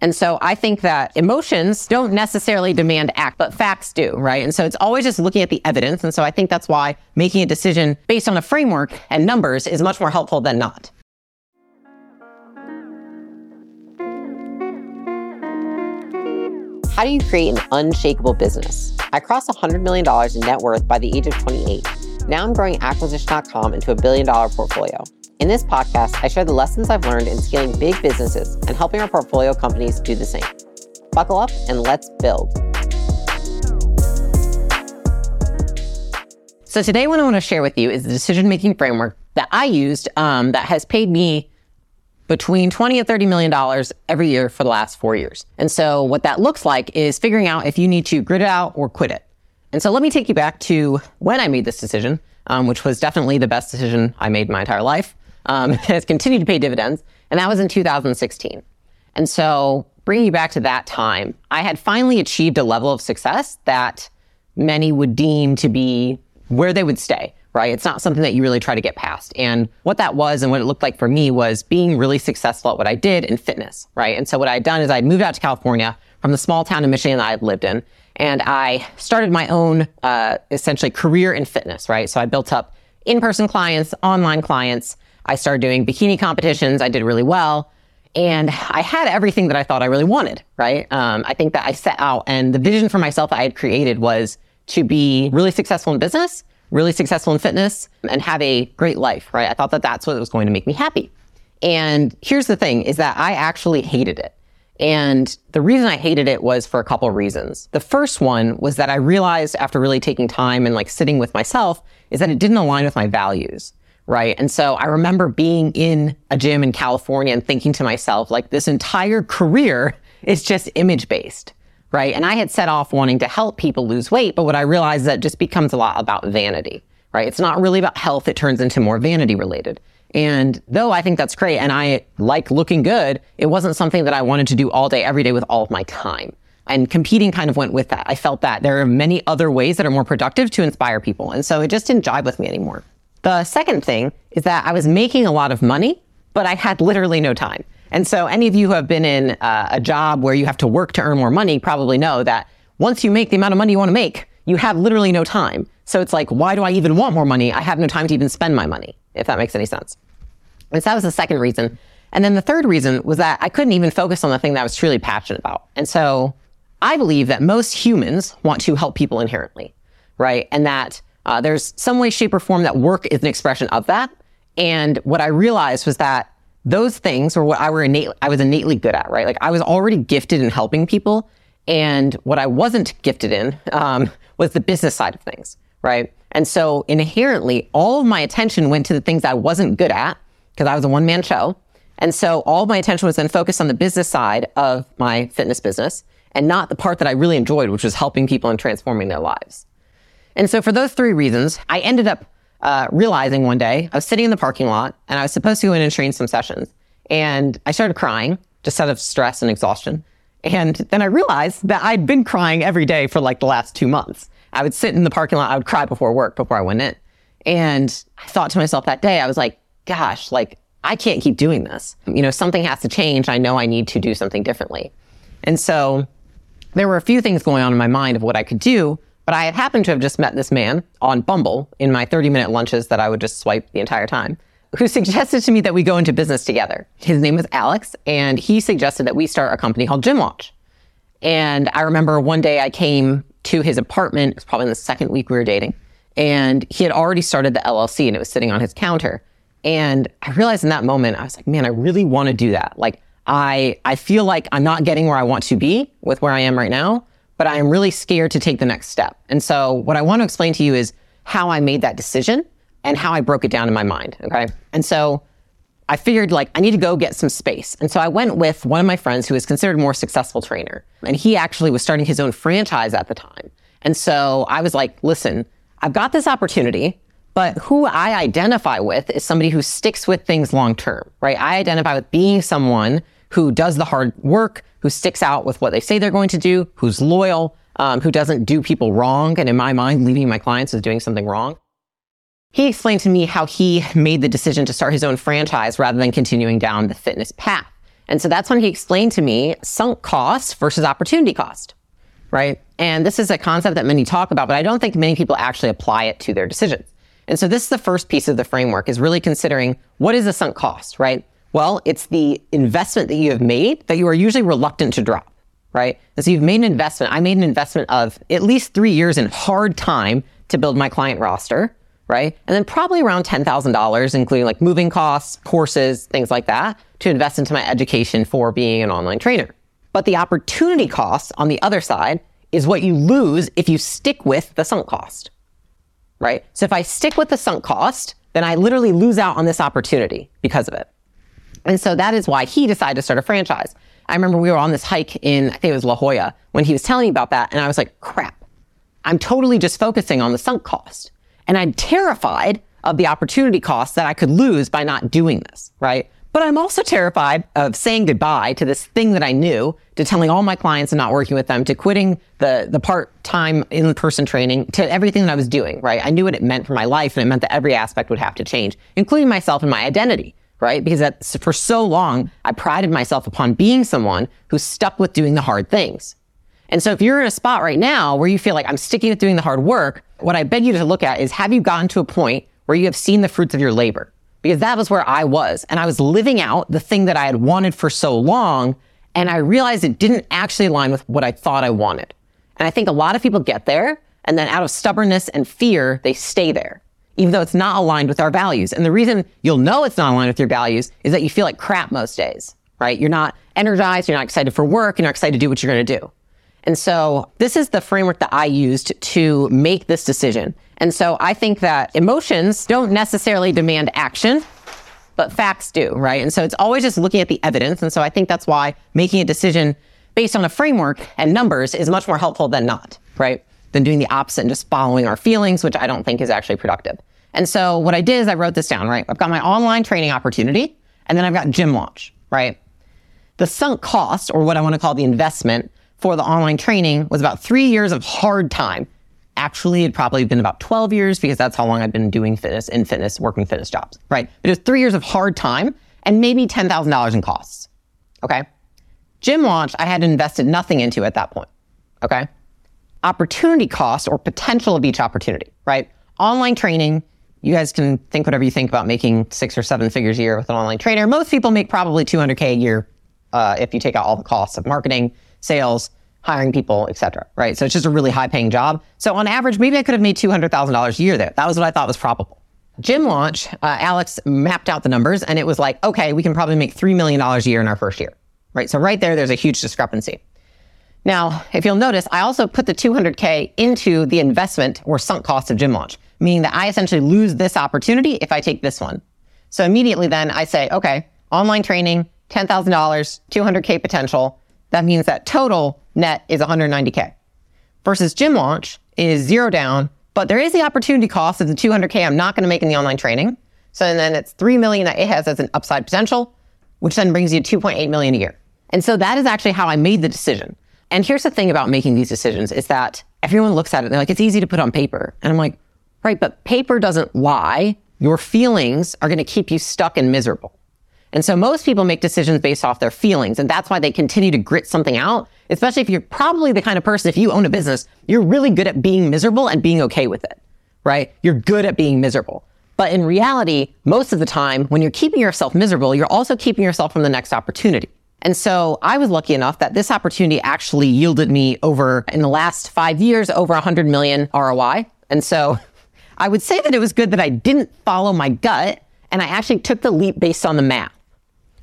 And so I think that emotions don't necessarily demand act, but facts do, right? And so it's always just looking at the evidence. And so I think that's why making a decision based on a framework and numbers is much more helpful than not. How do you create an unshakable business? I crossed $100 million in net worth by the age of 28. Now I'm growing acquisition.com into a billion dollar portfolio. In this podcast, I share the lessons I've learned in scaling big businesses and helping our portfolio companies do the same. Buckle up and let's build. So, today, what I want to share with you is the decision making framework that I used um, that has paid me between 20 and 30 million dollars every year for the last four years. And so, what that looks like is figuring out if you need to grit it out or quit it. And so, let me take you back to when I made this decision, um, which was definitely the best decision I made my entire life um, has continued to pay dividends, and that was in 2016. And so, bringing you back to that time, I had finally achieved a level of success that many would deem to be where they would stay, right? It's not something that you really try to get past. And what that was and what it looked like for me was being really successful at what I did in fitness, right? And so, what I had done is I'd moved out to California from the small town in Michigan that I had lived in. And I started my own, uh, essentially, career in fitness, right? So I built up in person clients, online clients, I started doing bikini competitions. I did really well. And I had everything that I thought I really wanted, right? Um, I think that I set out and the vision for myself I had created was to be really successful in business, really successful in fitness, and have a great life, right? I thought that that's what was going to make me happy. And here's the thing is that I actually hated it. And the reason I hated it was for a couple of reasons. The first one was that I realized after really taking time and like sitting with myself is that it didn't align with my values right? And so I remember being in a gym in California and thinking to myself, like, this entire career is just image based, right? And I had set off wanting to help people lose weight, but what I realized is that just becomes a lot about vanity, right? It's not really about health, it turns into more vanity related. And though I think that's great and I like looking good, it wasn't something that I wanted to do all day, every day with all of my time. And competing kind of went with that. I felt that there are many other ways that are more productive to inspire people. And so it just didn't jive with me anymore. The second thing is that I was making a lot of money, but I had literally no time. And so, any of you who have been in uh, a job where you have to work to earn more money probably know that once you make the amount of money you want to make, you have literally no time. So, it's like, why do I even want more money? I have no time to even spend my money, if that makes any sense. And so, that was the second reason. And then the third reason was that I couldn't even focus on the thing that I was truly passionate about. And so, I believe that most humans want to help people inherently, right? And that uh, there's some way, shape, or form that work is an expression of that. And what I realized was that those things were what I were innate, I was innately good at, right? Like I was already gifted in helping people. And what I wasn't gifted in um, was the business side of things, right? And so inherently, all of my attention went to the things I wasn't good at because I was a one man show. And so all my attention was then focused on the business side of my fitness business and not the part that I really enjoyed, which was helping people and transforming their lives. And so for those three reasons, I ended up uh, realizing one day I was sitting in the parking lot and I was supposed to go in and train some sessions. And I started crying just out of stress and exhaustion. And then I realized that I'd been crying every day for like the last two months. I would sit in the parking lot, I would cry before work, before I went in. And I thought to myself that day, I was like, gosh, like I can't keep doing this. You know, something has to change. I know I need to do something differently. And so there were a few things going on in my mind of what I could do. But I had happened to have just met this man on Bumble in my 30 minute lunches that I would just swipe the entire time, who suggested to me that we go into business together. His name was Alex, and he suggested that we start a company called Gym. And I remember one day I came to his apartment, it was probably in the second week we were dating, and he had already started the LLC and it was sitting on his counter. And I realized in that moment, I was like, man, I really want to do that. Like, I, I feel like I'm not getting where I want to be with where I am right now but I am really scared to take the next step. And so what I want to explain to you is how I made that decision and how I broke it down in my mind. Okay. And so I figured like I need to go get some space. And so I went with one of my friends who is considered a more successful trainer. And he actually was starting his own franchise at the time. And so I was like, listen, I've got this opportunity, but who I identify with is somebody who sticks with things long term, right? I identify with being someone who does the hard work, who sticks out with what they say they're going to do, who's loyal, um, who doesn't do people wrong. And in my mind, leaving my clients is doing something wrong. He explained to me how he made the decision to start his own franchise rather than continuing down the fitness path. And so that's when he explained to me sunk cost versus opportunity cost, right? And this is a concept that many talk about, but I don't think many people actually apply it to their decisions. And so this is the first piece of the framework is really considering what is a sunk cost, right? Well, it's the investment that you have made that you are usually reluctant to drop, right? And so you've made an investment. I made an investment of at least three years in hard time to build my client roster, right? And then probably around $10,000, including like moving costs, courses, things like that to invest into my education for being an online trainer. But the opportunity cost on the other side is what you lose if you stick with the sunk cost, right? So if I stick with the sunk cost, then I literally lose out on this opportunity because of it. And so that is why he decided to start a franchise. I remember we were on this hike in, I think it was La Jolla, when he was telling me about that. And I was like, crap, I'm totally just focusing on the sunk cost. And I'm terrified of the opportunity cost that I could lose by not doing this, right? But I'm also terrified of saying goodbye to this thing that I knew, to telling all my clients and not working with them, to quitting the, the part-time in-person training, to everything that I was doing, right? I knew what it meant for my life and it meant that every aspect would have to change, including myself and my identity, right? Because for so long, I prided myself upon being someone who stuck with doing the hard things. And so if you're in a spot right now where you feel like I'm sticking with doing the hard work, what I beg you to look at is have you gotten to a point where you have seen the fruits of your labor? because that was where I was. And I was living out the thing that I had wanted for so long. And I realized it didn't actually align with what I thought I wanted. And I think a lot of people get there and then out of stubbornness and fear, they stay there, even though it's not aligned with our values. And the reason you'll know it's not aligned with your values is that you feel like crap most days, right? You're not energized. You're not excited for work. You're not excited to do what you're going to do. And so this is the framework that I used to make this decision. And so I think that emotions don't necessarily demand action, but facts do, right? And so it's always just looking at the evidence. And so I think that's why making a decision based on a framework and numbers is much more helpful than not, right? Than doing the opposite and just following our feelings, which I don't think is actually productive. And so what I did is I wrote this down, right? I've got my online training opportunity and then I've got gym launch, right? The sunk cost, or what I want to call the investment for the online training, was about three years of hard time actually it'd probably been about 12 years because that's how long I've been doing fitness in fitness, working fitness jobs, right? It was three years of hard time and maybe $10,000 in costs. Okay. Gym launch, I had invested nothing into at that point. Okay. Opportunity cost or potential of each opportunity, right? Online training, you guys can think whatever you think about making six or seven figures a year with an online trainer. Most people make probably 200K a year uh, if you take out all the costs of marketing, sales, hiring people, etc. Right. So it's just a really high paying job. So on average, maybe I could have made $200,000 a year there. That was what I thought was probable. Gym launch, uh, Alex mapped out the numbers and it was like, okay, we can probably make $3 million a year in our first year. Right. So right there, there's a huge discrepancy. Now, if you'll notice, I also put the 200K into the investment or sunk cost of gym launch, meaning that I essentially lose this opportunity if I take this one. So immediately then I say, okay, online training, $10,000, 200K potential. That means that total net is 190K versus gym launch is zero down, but there is the opportunity cost of the 200K I'm not going to make in the online training. So then it's 3 million that it has as an upside potential, which then brings you 2.8 million a year. And so that is actually how I made the decision. And here's the thing about making these decisions is that everyone looks at it and they're like, it's easy to put on paper. And I'm like, right, but paper doesn't lie. Your feelings are going to keep you stuck and miserable. And so most people make decisions based off their feelings. And that's why they continue to grit something out, especially if you're probably the kind of person, if you own a business, you're really good at being miserable and being okay with it, right? You're good at being miserable. But in reality, most of the time, when you're keeping yourself miserable, you're also keeping yourself from the next opportunity. And so I was lucky enough that this opportunity actually yielded me over, in the last five years, over 100 million ROI. And so I would say that it was good that I didn't follow my gut and I actually took the leap based on the math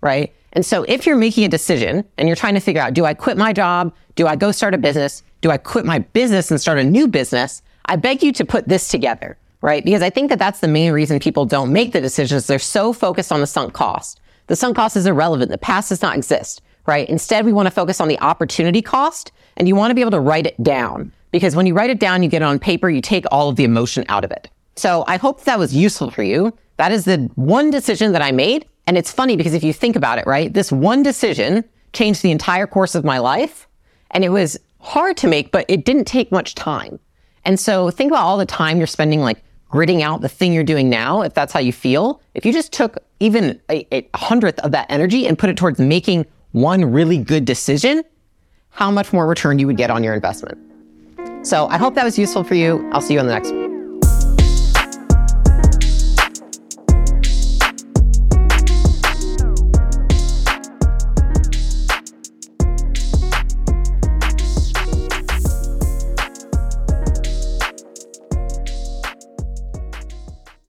right? And so if you're making a decision and you're trying to figure out, do I quit my job? Do I go start a business? Do I quit my business and start a new business? I beg you to put this together, right? Because I think that that's the main reason people don't make the decisions. They're so focused on the sunk cost. The sunk cost is irrelevant. The past does not exist, right? Instead, we want to focus on the opportunity cost and you want to be able to write it down because when you write it down, you get it on paper, you take all of the emotion out of it. So I hope that was useful for you. That is the one decision that I made and it's funny because if you think about it, right, this one decision changed the entire course of my life. And it was hard to make, but it didn't take much time. And so think about all the time you're spending like gritting out the thing you're doing now, if that's how you feel, if you just took even a, a hundredth of that energy and put it towards making one really good decision, how much more return you would get on your investment. So I hope that was useful for you. I'll see you on the next one.